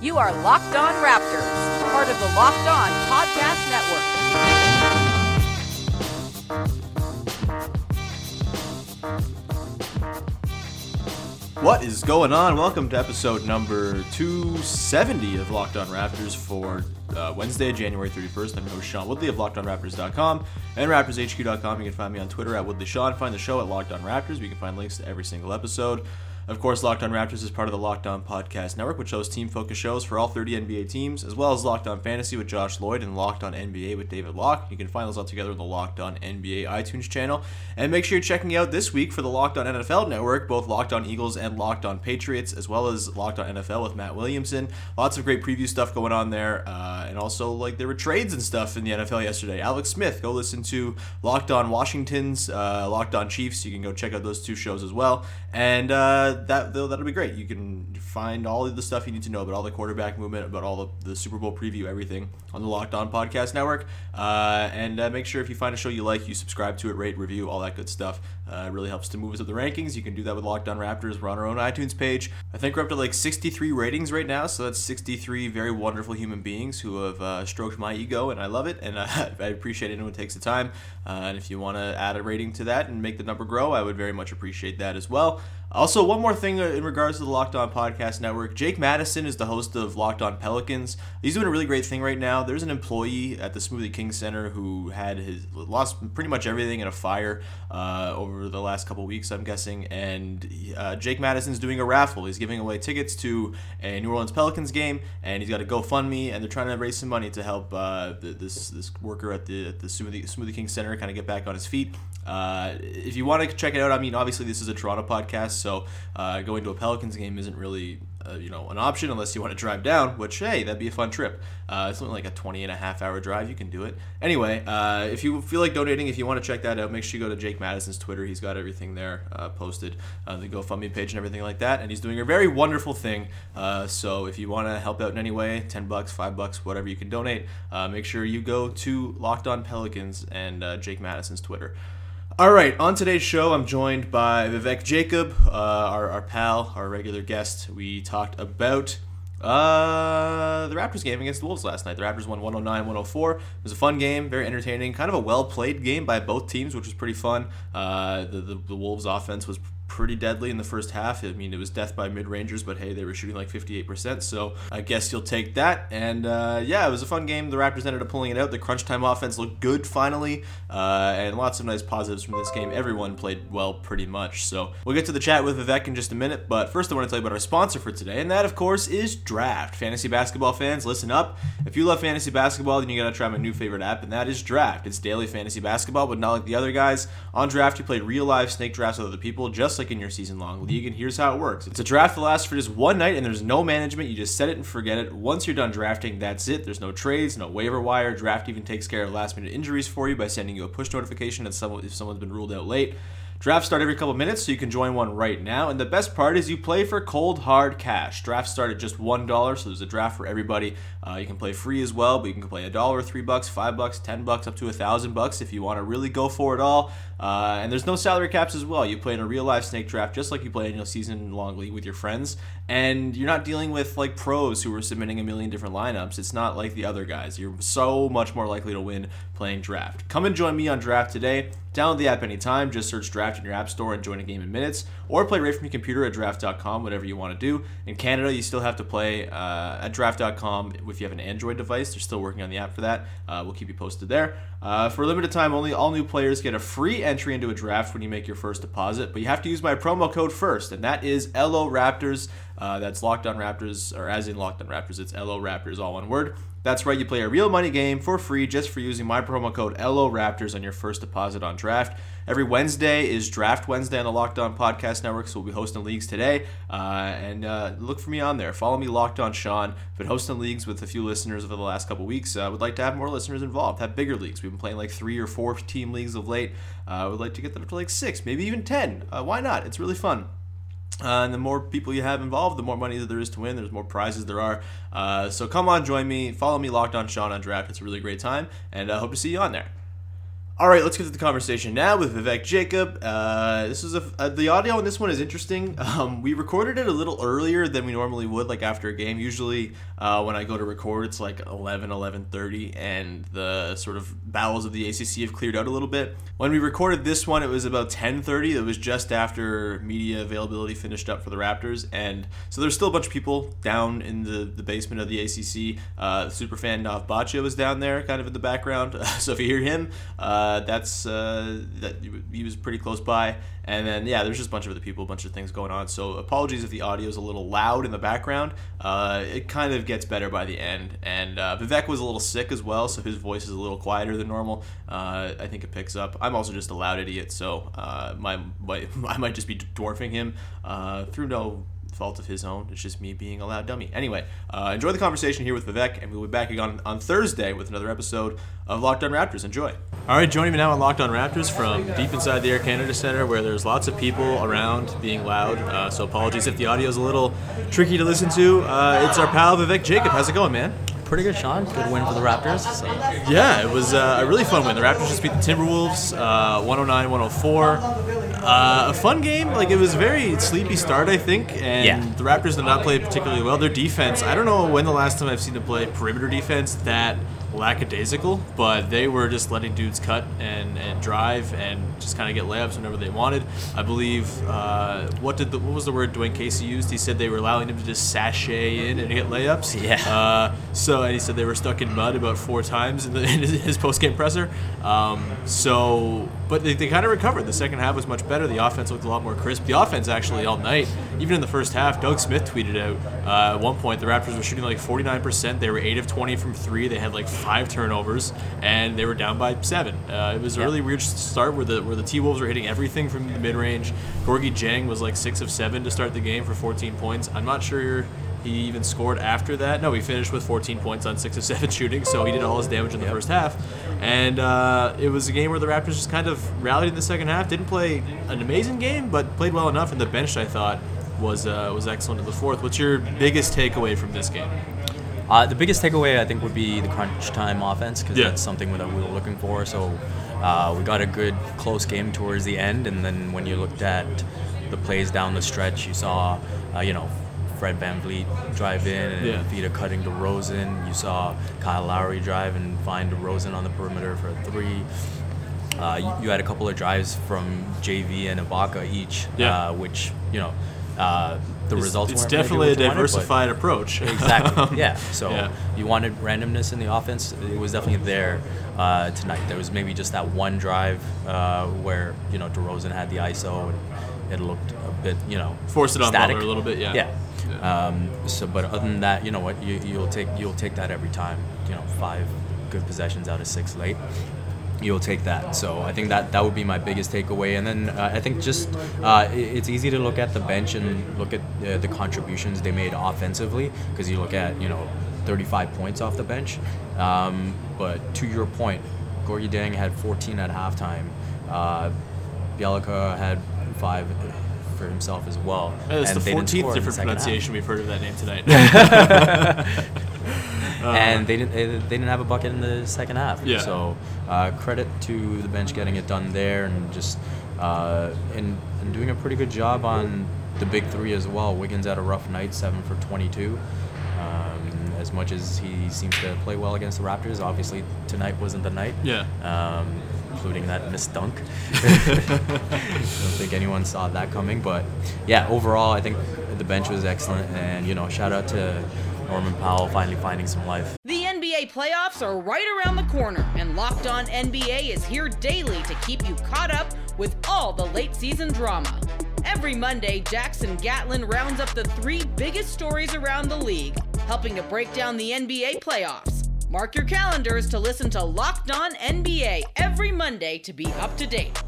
You are Locked On Raptors, part of the Locked On Podcast Network. What is going on? Welcome to episode number 270 of Locked On Raptors for uh, Wednesday, January 31st. I'm your host, Sean Woodley of LockedOnRaptors.com and RaptorsHQ.com. You can find me on Twitter at WoodleySean. Find the show at Locked On Raptors. You can find links to every single episode. Of course, Locked On Raptors is part of the Locked On Podcast Network, which hosts team focused shows for all 30 NBA teams, as well as Locked On Fantasy with Josh Lloyd and Locked On NBA with David Locke. You can find those all together on the Locked On NBA iTunes channel. And make sure you're checking out this week for the Locked On NFL Network, both Locked On Eagles and Locked On Patriots, as well as Locked On NFL with Matt Williamson. Lots of great preview stuff going on there. Uh, and also, like, there were trades and stuff in the NFL yesterday. Alex Smith, go listen to Locked On Washington's, uh, Locked On Chiefs. You can go check out those two shows as well. And uh, that, that'll be great. You can find all of the stuff you need to know about all the quarterback movement, about all the, the Super Bowl preview, everything on the Locked On Podcast Network. Uh, and uh, make sure if you find a show you like, you subscribe to it, rate, review, all that good stuff. Uh, it really helps to move us up the rankings. You can do that with Locked On Raptors. We're on our own iTunes page. I think we're up to like 63 ratings right now, so that's 63 very wonderful human beings who have uh, stroked my ego, and I love it, and uh, I appreciate anyone who takes the time. Uh, and if you want to add a rating to that and make the number grow, I would very much appreciate that as well. Also, one more thing in regards to the Locked On Podcast Network. Jake Madison is the host of Locked On Pelicans. He's doing a really great thing right now. There's an employee at the Smoothie King Center who had his lost pretty much everything in a fire uh, over the last couple weeks, I'm guessing. And uh, Jake Madison's doing a raffle. He's giving away tickets to a New Orleans Pelicans game, and he's got a GoFundMe, and they're trying to raise some money to help uh, this this worker at the at the Smoothie Smoothie King Center kind of get back on his feet. Uh, if you want to check it out, I mean, obviously this is a Toronto podcast, so uh, going to a Pelicans game isn't really uh, you know an option unless you want to drive down. Which hey, that'd be a fun trip. Uh, it's only like a 20 and a half hour drive. You can do it anyway. Uh, if you feel like donating, if you want to check that out, make sure you go to Jake Madison's Twitter. He's got everything there uh, posted, the GoFundMe page and everything like that. And he's doing a very wonderful thing. so if you want to help out in any way, 10 bucks, five bucks, whatever you can donate, make sure you go to Locked On Pelicans and Jake Madison's Twitter. All right, on today's show, I'm joined by Vivek Jacob, uh, our, our pal, our regular guest. We talked about uh, the Raptors game against the Wolves last night. The Raptors won 109 104. It was a fun game, very entertaining, kind of a well played game by both teams, which was pretty fun. Uh, the, the, the Wolves offense was pretty deadly in the first half. I mean, it was death by mid rangers, but hey, they were shooting like 58%. So I guess you'll take that. And uh, yeah, it was a fun game. The Raptors ended up pulling it out. The crunch time offense looked good finally, uh, and lots of nice positives from this game. Everyone played well pretty much. So we'll get to the chat with Vivek in just a minute. But first, I want to tell you about our sponsor for today, and that, of course, is Draft. Fantasy basketball fans, listen up. If you love fantasy basketball, then you got to try my new favorite app, and that is Draft. It's daily fantasy basketball, but not like the other guys. On Draft, you play real live snake drafts with other people, just like your season long league. And here's how it works it's a draft that lasts for just one night, and there's no management. You just set it and forget it. Once you're done drafting, that's it. There's no trades, no waiver wire. Draft even takes care of last minute injuries for you by sending you a push notification if, someone, if someone's been ruled out late. Drafts start every couple minutes, so you can join one right now. And the best part is you play for cold hard cash. Drafts start at just one dollar, so there's a draft for everybody. Uh, you can play free as well, but you can play a dollar, three bucks, five bucks, ten bucks, up to a thousand bucks if you want to really go for it all. Uh, and there's no salary caps as well. You play in a real life snake draft just like you play in a season long league with your friends, and you're not dealing with like pros who are submitting a million different lineups. It's not like the other guys. You're so much more likely to win playing draft. Come and join me on draft today. Download the app anytime. Just search draft in your app store and join a game in minutes, or play right from your computer at draft.com, whatever you want to do. In Canada, you still have to play uh, at draft.com if you have an Android device. They're still working on the app for that. Uh, we'll keep you posted there. Uh, for a limited time only, all new players get a free entry into a draft when you make your first deposit, but you have to use my promo code first, and that is LO Raptors. Uh, that's Locked On Raptors, or as in Locked On Raptors, it's LO Raptors, all one word. That's right, you play a real money game for free just for using my promo code LO Raptors on your first deposit on draft. Every Wednesday is Draft Wednesday on the Locked On Podcast Network, so we'll be hosting leagues today. Uh, and uh, look for me on there. Follow me, Locked On Sean. I've been hosting leagues with a few listeners over the last couple weeks. Uh, would like to have more listeners involved, have bigger leagues. We've been playing like three or four team leagues of late. Uh, would like to get them to like six, maybe even ten. Uh, why not? It's really fun. Uh, and the more people you have involved, the more money that there is to win. There's more prizes there are. Uh, so come on, join me. Follow me, Locked On Sean on Draft. It's a really great time, and I uh, hope to see you on there. All right, let's get to the conversation now with Vivek Jacob. Uh, this is a, uh, the audio on this one is interesting. Um, we recorded it a little earlier than we normally would, like after a game. Usually, uh, when I go to record, it's like 11, 11.30, and the sort of bowels of the ACC have cleared out a little bit. When we recorded this one, it was about 10.30. It was just after media availability finished up for the Raptors, and so there's still a bunch of people down in the, the basement of the ACC. Uh, superfan Nav Bhatia was down there, kind of in the background. so if you hear him, uh, that's uh, that he was pretty close by. And then yeah, there's just a bunch of other people, a bunch of things going on. So apologies if the audio is a little loud in the background. Uh, it kind of gets better by the end. And uh, Vivek was a little sick as well, so his voice is a little quieter than normal. Uh, I think it picks up. I'm also just a loud idiot, so uh, my, my I might just be dwarfing him uh, through no fault of his own. It's just me being a loud dummy. Anyway, uh, enjoy the conversation here with Vivek, and we'll be back again on Thursday with another episode of Locked On Raptors. Enjoy. All right, joining me now on Locked On Raptors from deep inside the Air Canada Center, where there's lots of people around being loud. Uh, so apologies if the audio is a little tricky to listen to. Uh, it's our pal Vivek Jacob. How's it going, man? pretty good, Sean. Good win for the Raptors. So. Yeah, it was uh, a really fun win. The Raptors just beat the Timberwolves uh, 109 104. Uh, a fun game. Like, it was a very sleepy start, I think. And Yeah. the Raptors did not play particularly well. Their defense, I don't know when the last time I've seen them play perimeter defense that lackadaisical, but they were just letting dudes cut and, and drive and just kind of get layups whenever they wanted. I believe uh, what did the, what was the word Dwane Casey used? He said they were allowing them to just sashay in and get layups. Yeah. Uh, so and he said they were stuck in mud about four times in, the, in his post game presser. Um, so, but they, they kind of recovered. The second half was much better. The offense looked a lot more crisp. The offense actually all night, even in the first half. Doug Smith tweeted out uh, at one point the Raptors were shooting like 49%. They were eight of 20 from three. They had like five turnovers and they were down by seven. Uh, it was a really weird start where the where the T Wolves were hitting everything from the mid range. Gorgui Dieng was like six of seven to start the game for 14 points. I'm not sure he even scored after that. No, he finished with 14 points on six of seven shooting, so he did all his damage in the first half. And uh, it was a game where the Raptors just kind of rallied in the second half. Didn't play an amazing game, but played well enough. And the bench, I thought, was uh, was excellent in the fourth. What's your biggest takeaway from this game? Uh, the biggest takeaway, I think, would be the crunch time offense because Yeah. that's something that we were looking for. So uh, we got a good close game towards the end, and then when you looked at the plays down the stretch, you saw, uh, you know, Fred VanVleet drive in and Yeah. Vita cutting to Rosen. You saw Kyle Lowry drive and find Rosen on the perimeter for a three. Uh, you, you had a couple of drives from JV and Ibaka each, Yeah. uh, which you know uh, the It's- results. It's definitely a you wanted, diversified approach. Exactly. Yeah. So Yeah. you wanted randomness in the offense. It was definitely there uh, tonight. There was maybe just that one drive uh, where you know DeRozan had the ISO and it looked a bit you know Forced it on static. Butler a little bit, yeah. Yeah. Um, so, but other than that, you know what? You, you'll take you'll take that every time. You know, five good possessions out of six late. You'll take that. So I think that that would be my biggest takeaway. And then uh, I think just uh, it's easy to look at the bench and look at uh, the contributions they made offensively because you look at you know 35 points off the bench. Um, but to your point, Gorgui Dieng had 14 at halftime. Uh, Bjelica had five for himself as well. That's the they 14th score in the different half. pronunciation we've heard of that name tonight. and they didn't they, they didn't have a bucket in the second half. Yeah. So uh, credit to the bench getting it done there and just uh, and, and doing a pretty good job on the big three as well. Wiggins had a rough night, seven for 22. Um, as much as he seems to play well against the Raptors, obviously tonight wasn't the night. Yeah. Um, including that missed dunk. I don't think anyone saw that coming, but yeah, overall, I think the bench was excellent, and you know, shout out to Norman Powell finally finding some life. The NBA playoffs are right around the corner, and Locked On NBA is here daily to keep you caught up with all the late season drama. Every Monday, Jackson Gatlin rounds up the three biggest stories around the league, helping to break down the NBA playoffs. Mark your calendars to listen to Locked On NBA every Monday to be up to date.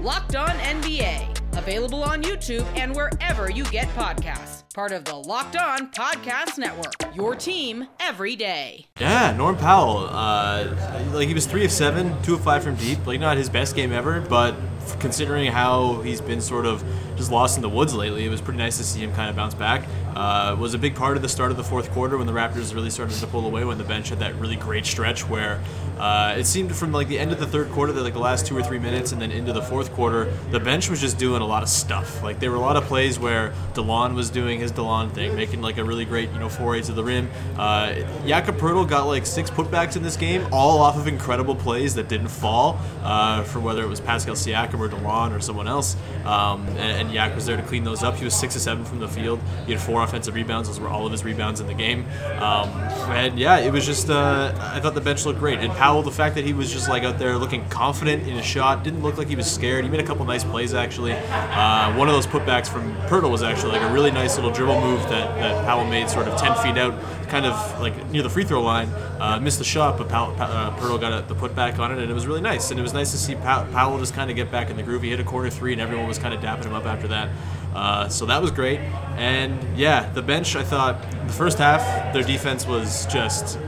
Locked On NBA, available on YouTube and wherever you get podcasts. Part of the Locked On Podcast Network. Your team every day. Yeah, Norm Powell. Uh, like he was three of seven, two of five from deep. Like not his best game ever, but considering how he's been sort of just lost in the woods lately, it was pretty nice to see him kind of bounce back. Uh, was a big part of the start of the fourth quarter when the Raptors really started to pull away. When the bench had that really great stretch where uh, it seemed from like the end of the third quarter, that like the last two or three minutes, and then into the fourth quarter, the bench was just doing a lot of stuff. Like there were a lot of plays where Delon was doing his Delon thing, making like a really great you know foray to the rim. Uh, Jakob got like six putbacks in this game, all off of incredible plays that didn't fall, uh, for whether it was Pascal Siakam or Delon or someone else. Um, and, and Yak was there to clean those up. He was six of seven from the field. He had four offensive rebounds. Those were all of his rebounds in the game. Um, and yeah, it was just uh, I thought the bench looked great. And Powell, the fact that he was just like out there looking confident in his shot, didn't look like he was scared. He made a couple nice plays actually. Uh, one of those putbacks from Poeltl was actually like a really nice little dribble move that, that Powell made, sort of ten feet out, kind of like near the free throw line. Uh, missed the shot, but Powell, uh, Poeltl got a, the putback on it, and it was really nice. And it was nice to see Pow- Powell just kind of get back in the groove. He hit a corner three, and everyone was kind of dapping him up after that. Uh, so that was great. And yeah, the bench, I thought the first half, their defense was just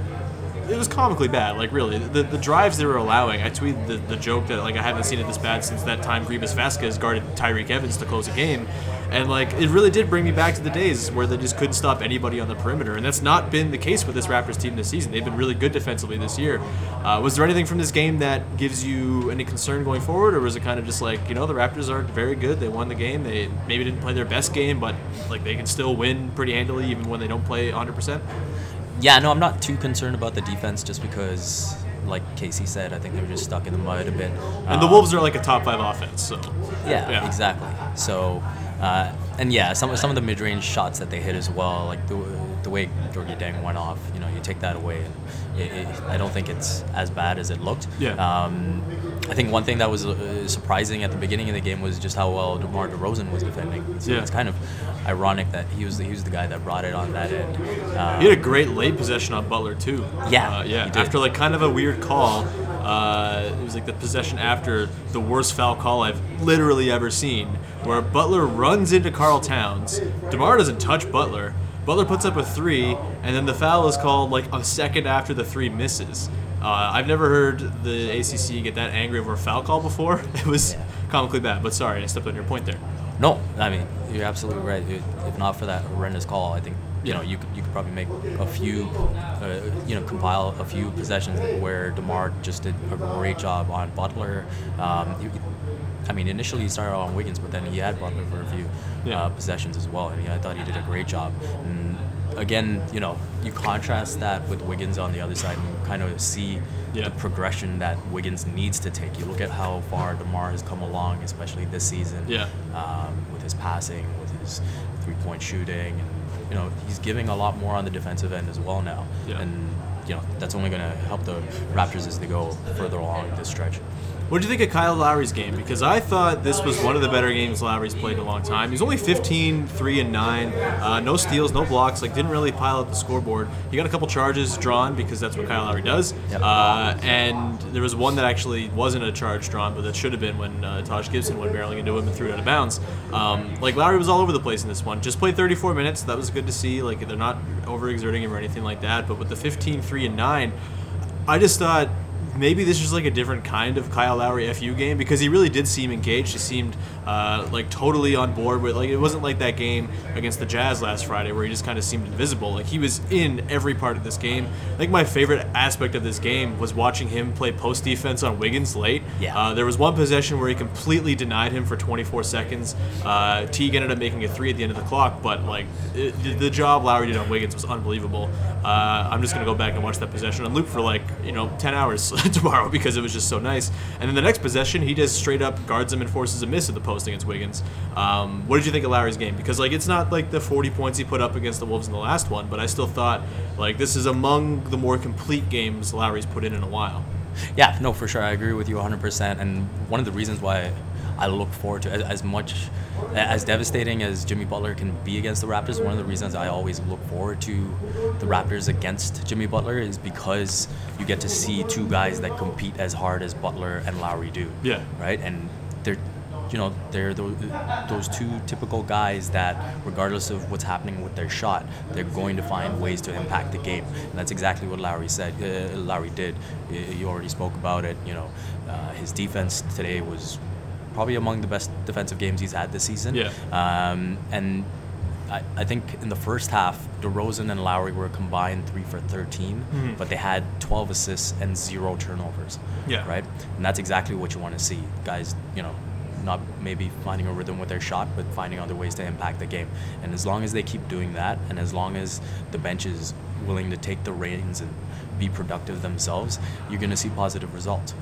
it was comically bad. Like really, the, the drives they were allowing. I tweeted the, the joke that like I haven't seen it this bad since that time Greivis Vasquez guarded Tyreke Evans to close a game, and like it really did bring me back to the days where they just couldn't stop anybody on the perimeter, and that's not been the case with this Raptors team this season. They've been really good defensively this year. Uh, was there anything from this game that gives you any concern going forward, or was it kind of just like you know the Raptors are very good. They won the game. They maybe didn't play their best game, but like they can still win pretty handily even when they don't play 100 percent. Yeah, no, I'm not too concerned about the defense just because, like Casey said, I think they were just stuck in the mud a bit. And the Um, Wolves are like a top five offense, so Yeah, Yeah. exactly. So, uh, and yeah, some some of the mid-range shots that they hit as well, like the the way Gorgui Dieng went off, you know, you take that away, and it, it, I don't think it's as bad as it looked. Yeah. Um, I think one thing that was uh, surprising at the beginning of the game was just how well DeMar DeRozan was defending. So Yeah. it's kind of ironic that he was the, he was the guy that brought it on that end. Um, He had a great late possession on Butler too. Yeah, uh, yeah. After like kind of a weird call, uh, it was like the possession after the worst foul call I've literally ever seen, where Butler runs into Karl Towns. Demar doesn't touch Butler. Butler puts up a three, and then the foul is called like a second after the three misses. Uh, I've never heard the ACC get that angry over a foul call before. It was comically bad. But sorry, I stepped on your point there. No, I mean you're absolutely right. If if not for that horrendous call, I think you know you could, you could probably make a few, uh, you know, compile a few possessions where Demar just did a great job on Butler. Um, you, I mean, initially he started out on Wiggins, but then he had Butler for a few Yeah. uh, possessions as well, and I thought he did a great job. And again, you know, you contrast that with Wiggins on the other side, and you kind of see Yeah. the progression that Wiggins needs to take. You look at how far Demar has come along, especially this season Yeah. um, with his passing, with his three-point shooting, and you know he's giving a lot more on the defensive end as well now, Yeah. and you know that's only going to help the Raptors as they go further along this stretch. What do you think of Kyle Lowry's game? Because I thought this was one of the better games Lowry's played in a long time. He's only 15, 3 and 9. Uh, no steals, no blocks. Like didn't really pile up the scoreboard. He got a couple charges drawn because that's what Kyle Lowry does. Yep. Uh, and there was one that actually wasn't a charge drawn, but that should have been when uh, Taj Gibson went barreling into him and threw it out of bounds. Um, like Lowry was all over the place in this one. Just played 34 minutes. That was good to see. Like they're not overexerting him or anything like that. But with the 15, 3 and 9, I just thought maybe this is like a different kind of Kyle Lowry FU game because he really did seem engaged. He seemed uh, like totally on board with like it wasn't like that game against the Jazz last Friday where he just kind of seemed invisible. Like he was in every part of this game. I think my favorite aspect of this game was watching him play post defense on Wiggins late. Yeah. Uh, there was one possession where he completely denied him for 24 seconds. Uh, Teague ended up making a three at the end of the clock, but like it, the job Lowry did on Wiggins was unbelievable. Uh, I'm just gonna go back and watch that possession on loop for like you know 10 hours tomorrow because it was just so nice. And then the next possession, he just straight up guards him and forces a miss at the post against Wiggins. Um, what did you think of Lowry's game? Because like it's not like the 40 points he put up against the Wolves in the last one, but I still thought like this is among the more complete games Lowry's put in in a while. Yeah, no, for sure. I agree with you 100%. And one of the reasons why I look forward to as, as much as devastating as Jimmy Butler can be against the Raptors, one of the reasons I always look forward to the Raptors against Jimmy Butler is because you get to see two guys that compete as hard as Butler and Lowry do. Yeah. Right? And they're you know, they're those, those two typical guys that, regardless of what's happening with their shot, they're going to find ways to impact the game. And that's exactly what Lowry said. Uh, Lowry did. You already spoke about it. You know, uh, his defense today was probably among the best defensive games he's had this season. Yeah. Um, and I, I think in the first half, DeRozan and Lowry were combined three for 13, but they had 12 assists and zero turnovers. Yeah. Right? And that's exactly what you want to see. Guys, you know, not maybe finding a rhythm with their shot, but finding other ways to impact the game. And as long as they keep doing that, and as long as the bench is willing to take the reins and be productive themselves, you're going to see positive results.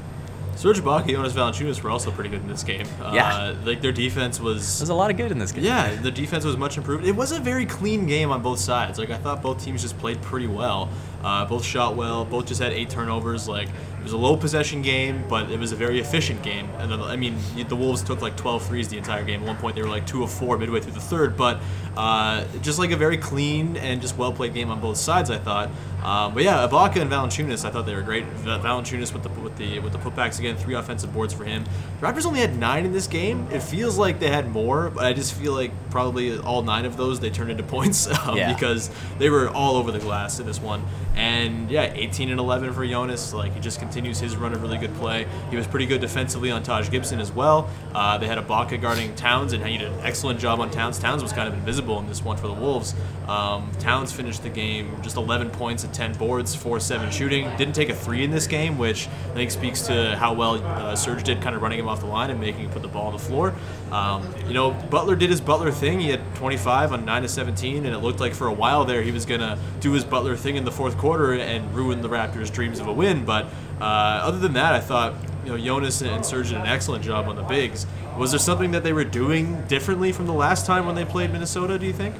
Serge Ibaka, and Jonas Valanciunas were also pretty good in this game. Yeah. Uh, like their defense was There's a lot of good in this game. Yeah, the defense was much improved. It was a very clean game on both sides. Like I thought both teams just played pretty well. Uh, both shot well. Both just had eight turnovers. Like it was a low possession game, but it was a very efficient game. And I mean, the Wolves took like 12 threes the entire game. At one point, they were like two of four midway through the third. But uh, just like a very clean and just well played game on both sides, I thought. Um, but yeah, Ibaka and Valanciunas, I thought they were great. Va- Valanciunas with the with the with the putbacks again, three offensive boards for him. The Raptors only had nine in this game. It feels like they had more, but I just feel like probably all nine of those they turned into points um, Yeah. because they were all over the glass in this one. And yeah, 18 and 11 for Jonas. Like he just continues his run of really good play. He was pretty good defensively on Taj Gibson as well. Uh, they had Ibaka guarding Towns, and he did an excellent job on Towns. Towns was kind of invisible in this one for the Wolves. Um, Towns finished the game just 11 points and 10 boards, 4-7 shooting. Didn't take a three in this game, which I think speaks to how well uh, Serge did, kind of running him off the line and making him put the ball on the floor. Um, you know, Butler did his Butler thing. He had 25 on 9 to 17, and it looked like for a while there he was gonna do his Butler thing in the fourth quarter and ruin the Raptors' dreams of a win. But uh, other than that, I thought you know Jonas and Serge did an excellent job on the bigs. Was there something that they were doing differently from the last time when they played Minnesota? Do you think?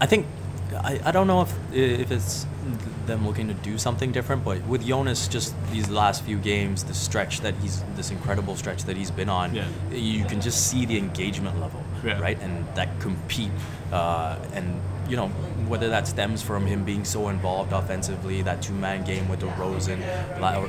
I think I, I don't know if if it's them looking to do something different, but with Jonas, just these last few games, the stretch that he's this incredible stretch that he's been on, Yeah. you can just see the engagement level, Yeah. right, and that compete, uh, and you know whether that stems from him being so involved offensively, that two-man game with DeRozan,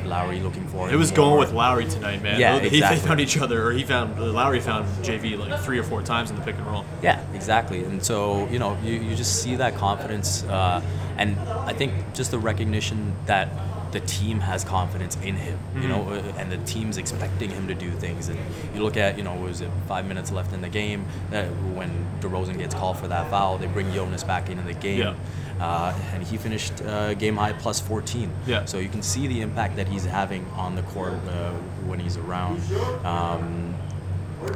Lowry looking for It was going with Lowry tonight, man. Yeah, He- They found each other, or he found Lowry found JV like three or four times in the pick and roll. Yeah, exactly. And so, you know, you, you just see that confidence. Uh, and I think just the recognition that the team has confidence in him, you know, uh, and the team's expecting him to do things. And you look at, you know, was it five minutes left in the game uh, when DeRozan gets called for that foul? They bring Jonas back into the game. Yeah. Uh, and he finished uh, game high plus 14. Yeah. So you can see the impact that he's having on the court uh, when he's around. Um,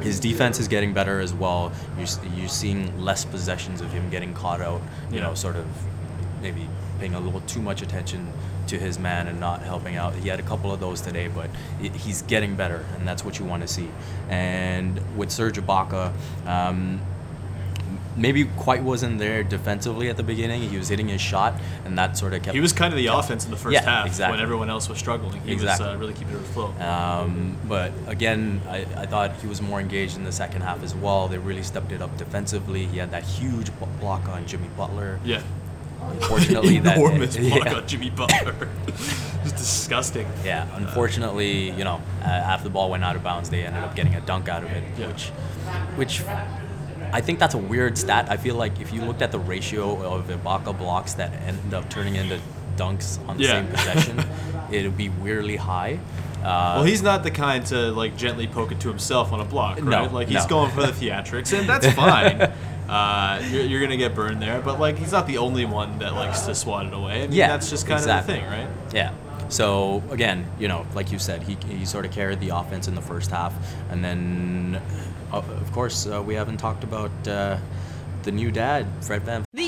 his defense is getting better as well. You're, you're seeing less possessions of him getting caught out, you Yeah. know, sort of maybe paying a little too much attention to his man and not helping out. He had a couple of those today, but i- he's getting better, and that's what you want to see. And with Serge Ibaka, um, maybe quite wasn't there defensively at the beginning. He was hitting his shot, and that sort of kept. He was kind of the offense in the first Yeah, half exactly. when everyone else was struggling. He Exactly. was uh, really keeping it afloat. Um, but again, I, I thought he was more engaged in the second half as well. They really stepped it up defensively. He had that huge block on Jimmy Butler. yeah. Unfortunately, that enormous block yeah, on Jimmy Butler. Just disgusting. yeah. Unfortunately, you know, uh, after the ball went out of bounds, they ended up getting a dunk out of it, Yeah. which, which. I think that's a weird stat. I feel like if you looked at the ratio of Ibaka blocks that end up turning into dunks on the Yeah. same possession, it would be weirdly high. Uh, Well, he's not the kind to like gently poke it to himself on a block, right? No, like he's no. going for the theatrics, and that's fine. uh, you're, you're gonna get burned there, but like he's not the only one that likes to swat it away. I mean, Yeah, that's just kind exactly. of the thing, right? Yeah. So again, you know, like you said, he, he sort of carried the offense in the first half, and then, uh, of course, uh, we haven't talked about uh, the new dad, Fred Van. The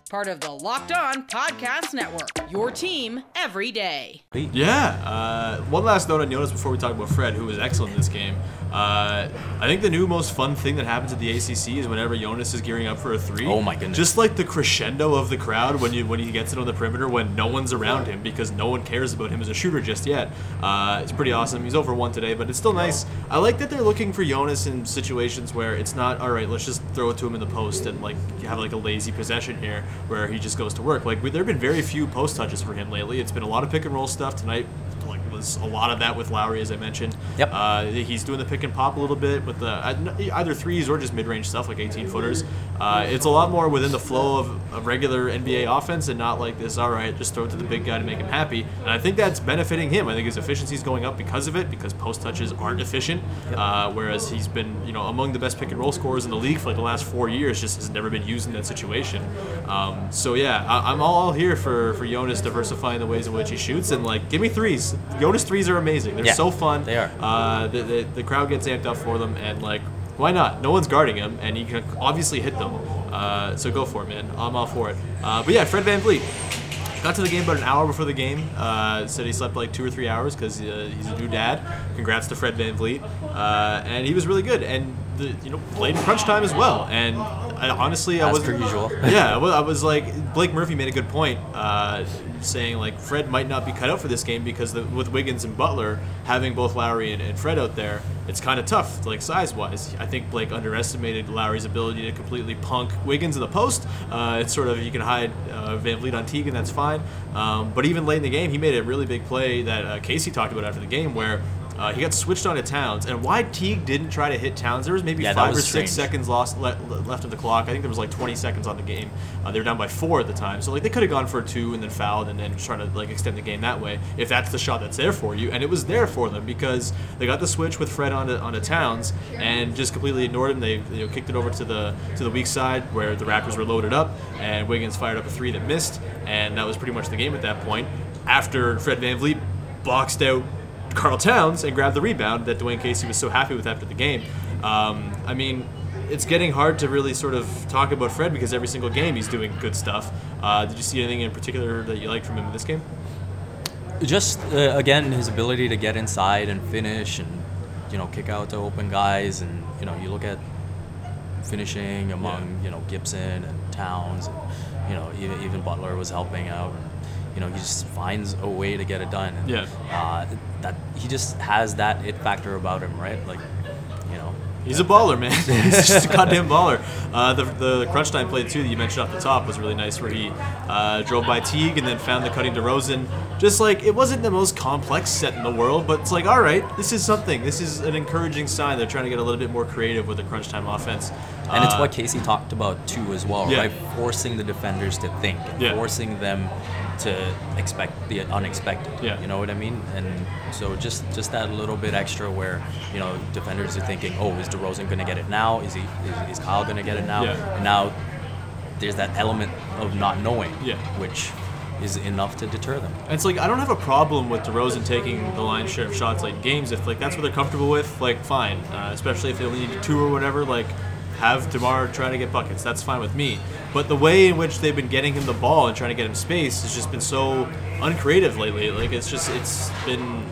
Part of the Locked On Podcast Network. Your team every day. Yeah. Uh, one last note I noticed before we talk about Fred, who was excellent in this game. Uh, I think the new most fun thing that happens at the ACC is whenever Jonas is gearing up for a three. Oh my goodness. Just like the crescendo of the crowd when you when he gets it on the perimeter when no one's around him because no one cares about him as a shooter just yet. Uh, it's pretty awesome. He's over one today, but it's still nice. I like that they're looking for Jonas in situations where it's not all right. Let's just throw it to him in the post and like have like a lazy possession here where he just goes to work. Like there have been very few post touches for him lately. It's been a lot of pick and roll stuff tonight. Was a lot of that with Lowry, as I mentioned. Yep. Uh, he's doing the pick and pop a little bit with the either threes or just mid range stuff like 18 footers. Uh, it's a lot more within the flow of, of regular NBA offense and not like this. All right, just throw it to the big guy to make him happy. And I think that's benefiting him. I think his efficiency is going up because of it because post touches aren't efficient. Uh, whereas he's been you know among the best pick and roll scorers in the league for like the last four years. Just has never been used in that situation. Um, so yeah, I, I'm all here for for Jonas diversifying the ways in which he shoots and like give me threes. Jonas threes are amazing. They're Yeah, so fun. they are. Uh, the, the, the crowd gets amped up for them, and like, why not? No one's guarding him, and he can obviously hit them. Uh, so go for it, man. I'm all for it. Uh, but yeah, Fred VanVleet. Got to the game about an hour before the game. Uh, said he slept like two or three hours because uh, he's a new dad. Congrats to Fred VanVleet. Uh, and he was really good. And the, you know played in crunch time as well. And I, honestly, I was per usual. yeah, I was like Blake Murphy made a good point, uh, saying like Fred might not be cut out for this game because the, with Wiggins and Butler having both Lowry and, and Fred out there, it's kind of tough, like size wise. I think Blake underestimated Lowry's ability to completely punk Wiggins in the post. Uh, it's sort of you can hide uh, VanVleet on Teague and that's fine. Um, but even late in the game, he made a really big play that uh, Casey talked about after the game where. Uh, he got switched onto Towns, and why Teague didn't try to hit Towns? There was maybe Yeah, five or was six strange. seconds lost le- le- left of the clock. I think there was like 20 seconds on the game. Uh, they were down by four at the time, so like they could have gone for a two and then fouled and then trying to like extend the game that way if that's the shot that's there for you. And it was there for them because they got the switch with Fred onto, onto Towns and just completely ignored him. They you know, kicked it over to the to the weak side where the Raptors were loaded up, and Wiggins fired up a three that missed, and that was pretty much the game at that point. After Fred VanVleet boxed out Karl Towns and grabbed the rebound that Dwane Casey was so happy with after the game. Um, I mean, it's getting hard to really sort of talk about Fred because every single game he's doing good stuff. Uh, did you see anything in particular that you liked from him in this game? Just uh, again, his ability to get inside and finish, and you know, kick out to open guys, and you know, you look at finishing among you know Gibson and Towns, and you know, even, even Butler was helping out. And, you know, he just finds a way to get it done. And, Yeah. Uh, that he just has that it factor about him, right? Like, you know, He's a baller, man. He's just a goddamn baller. Uh, the, the crunch time play too that you mentioned off the top was really nice, where he uh, drove by Teague and then found the cutting DeRozan. Just like it wasn't the most complex set in the world, but it's like, all right, this is something. This is an encouraging sign. They're trying to get a little bit more creative with the crunch time offense. And it's Uh, what Casey talked about too, as well, Yeah. right? Forcing the defenders to think, Yeah. forcing them to expect the unexpected. Yeah. You know what I mean? And so just just that little bit extra where you know defenders are thinking, oh, is DeRozan going to get it now? Is he? Is, is Kyle going to get it now? Yeah. And now there's that element of not knowing, Yeah. which is enough to deter them. And it's like I don't have a problem with DeRozan taking the lion's share of shots like games if like that's what they're comfortable with. Like fine, uh, especially if they only need two or whatever. Like have Demar try to get buckets. That's fine with me. But the way in which they've been getting him the ball and trying to get him space has just been so uncreative lately. Like it's just it's been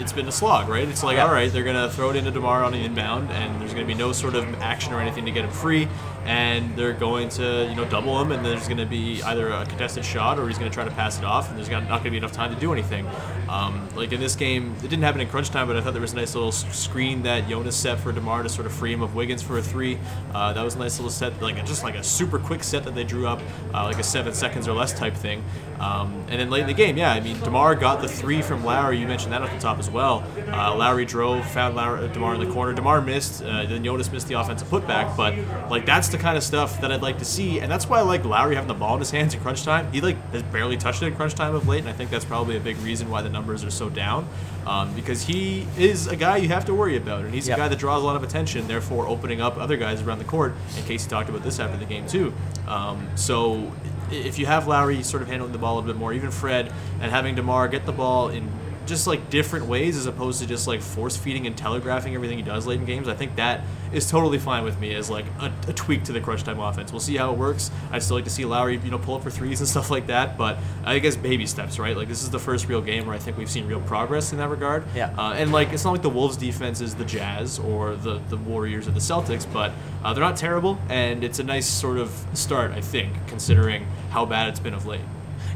it's been a slog, right? It's like all right, they're gonna throw it into Demar on the inbound, and there's gonna be no sort of action or anything to get him free, and they're going to you know double him, and there's gonna be either a contested shot or he's gonna try to pass it off, and there's not gonna be enough time to do anything. Um, like in this game, it didn't happen in crunch time, but I thought there was a nice little screen that Jonas set for Demar to sort of free him of Wiggins for a three. Uh, that was a nice little set, like just like a super quick set that they drew up, uh, like a seven seconds or less type thing. Um, and then late in the game, yeah, I mean Demar got the three from Lowry. You mentioned that at the top as well. Uh, Lowry drove, found Lowry, Demar in the corner. Demar missed, uh, then Jonas missed the offensive putback. But like that's the kind of stuff that I'd like to see, and that's why I like Lowry having the ball in his hands in crunch time. He like has barely touched it in crunch time of late, and I think that's probably a big reason why the numbers are so down. Um, because he is a guy you have to worry about, and he's Yep. a guy that draws a lot of attention, therefore opening up other guys around the court. And Casey talked about this after the game too. Um, so if you have Lowry sort of handling the ball a little bit more, even Fred, and having Demar get the ball in just like different ways as opposed to just like force feeding and telegraphing everything he does late in games, I think that is totally fine with me as like a, a tweak to the crunch time offense. We'll see how it works. I'd still like to see Lowry, you know, pull up for threes and stuff like that, but I guess baby steps, right? Like this is the first real game where I think we've seen real progress in that regard. Yeah. Uh, and like it's not like the Wolves defense is the Jazz or the the Warriors or the Celtics, but uh, they're not terrible, and it's a nice sort of start, I think, considering how bad it's been of late.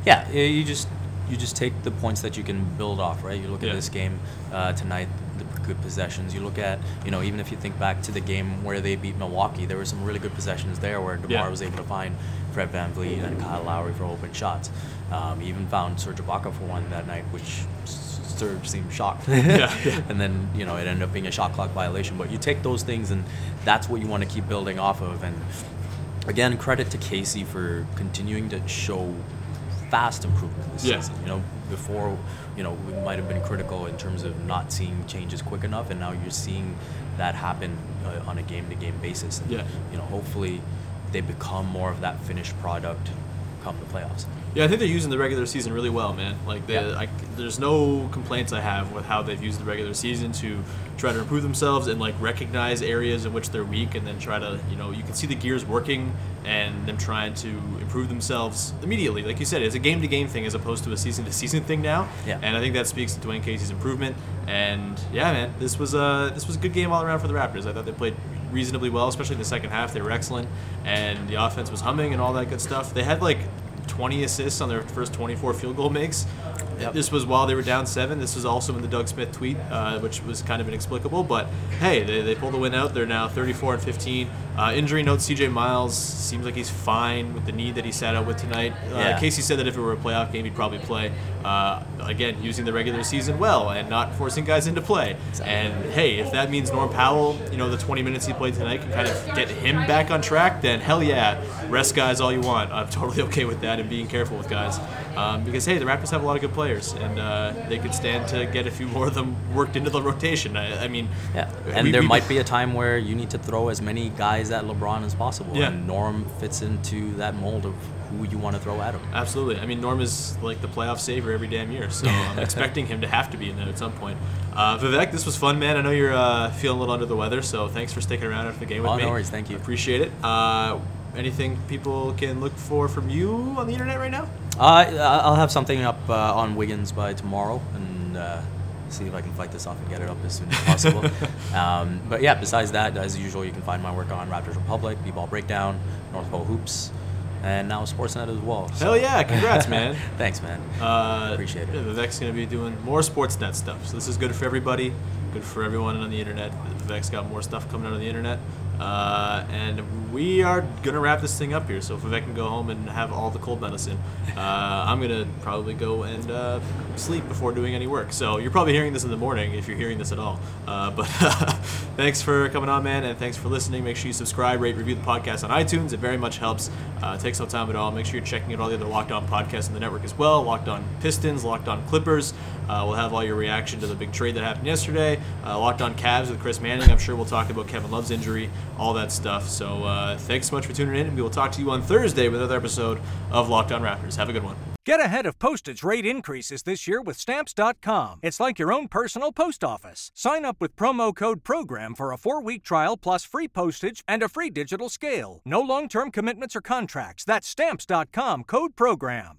Yeah, you just you just take the points that you can build off, right? You look at Yeah. this game uh, tonight, the good possessions. You look at, you know, even if you think back to the game where they beat Milwaukee, there were some really good possessions there where DeMar Yeah. was able to find Fred VanVleet and Kyle Lowry for open shots. Um, he even found Serge Ibaka for one that night, which Serge seemed shocked. Yeah, yeah. and then, you know, it ended up being a shot clock violation. But you take those things and that's what you want to keep building off of. And again, credit to Casey for continuing to show fast improvement this Yeah. season. You know, before, you know, we might have been critical in terms of not seeing changes quick enough, and now you're seeing that happen uh, on a game-to-game basis. And, Yeah. You know, hopefully they become more of that finished product come the playoffs. Yeah, I think they're using the regular season really well, man. Like, they, Yeah. I, there's no complaints I have with how they've used the regular season to try to improve themselves and like recognize areas in which they're weak, and then try to, you know, you can see the gears working and them trying to improve themselves immediately. Like you said, it's a game-to-game thing as opposed to a season-to-season thing now. Yeah. And I think that speaks to Dwane Casey's improvement. And yeah, man, this was a this was a good game all around for the Raptors. I thought they played reasonably well, especially in the second half. They were excellent, and the offense was humming and all that good stuff. They had like 20 assists on their first 24 field goal makes. This was while they were down seven. This was also in the Doug Smith tweet, uh, which was kind of inexplicable. But hey, they, they pulled the win out. They're now 34 and 15. Uh, injury note: C.J. Miles seems like he's fine with the knee that he sat out with tonight. Uh, Yeah. Casey said that if it were a playoff game, he'd probably play. Uh, again, using the regular season well and not forcing guys into play. And hey, if that means Norm Powell, you know, the 20 minutes he played tonight can kind of get him back on track, then hell yeah, rest guys all you want. I'm totally okay with that and being careful with guys. Um, because hey, the Raptors have a lot of good players, and uh, they could stand to get a few more of them worked into the rotation. I, I mean, Yeah, and we- there we- might be a time where you need to throw as many guys at LeBron as possible. Yeah. And Norm fits into that mold of who you want to throw at him. Absolutely. I mean, Norm is like the playoff saver every damn year, so I'm expecting him to have to be in there at some point. Uh, Vivek, this was fun, man. I know you're uh, feeling a little under the weather, so thanks for sticking around after the game with Oh, me. no worries. Thank you. Appreciate it. Uh, anything people can look for from you on the internet right now? Uh, I'll have something up uh, on Wiggins by tomorrow, and uh, see if I can fight this off and get it up as soon as possible. um, but yeah, besides that, as usual, you can find my work on Raptors Republic, B-Ball Breakdown, North Pole Hoops, and now Sportsnet as well. So- Hell yeah! Congrats, man. Thanks, man. Uh, Appreciate it. Yeah, Vivek's going to be doing more Sportsnet stuff, so this is good for everybody, good for everyone on the internet. Vivek's got more stuff coming out on the internet. Uh, and we are to wrap this thing up here, so Vivek can go home and have all the cold medicine. Uh, I'm to probably go and uh, sleep before doing any work. So you're probably hearing this in the morning if you're hearing this at all. Uh, but thanks for coming on, man, and thanks for listening. Make sure you subscribe, rate, review the podcast on iTunes. It very much helps. Uh, takes no time at all. Make sure you're checking out all the other Locked On podcasts in the network as well. Locked On Pistons, Locked On Clippers. Uh, we'll have all your reaction to the big trade that happened yesterday. Uh, Locked On Cavs with Chris Manning. I'm sure we'll talk about Kevin Love's injury, all that stuff. So uh, thanks so much for tuning in, and we will talk to you on Thursday with another episode of Locked On Raptors. Have a good one. Get ahead of postage rate increases this year with Stamps.com. It's like your own personal post office. Sign up with promo code PROGRAM for a four week trial plus free postage and a free digital scale. No long term commitments or contracts. That's Stamps.com code PROGRAM.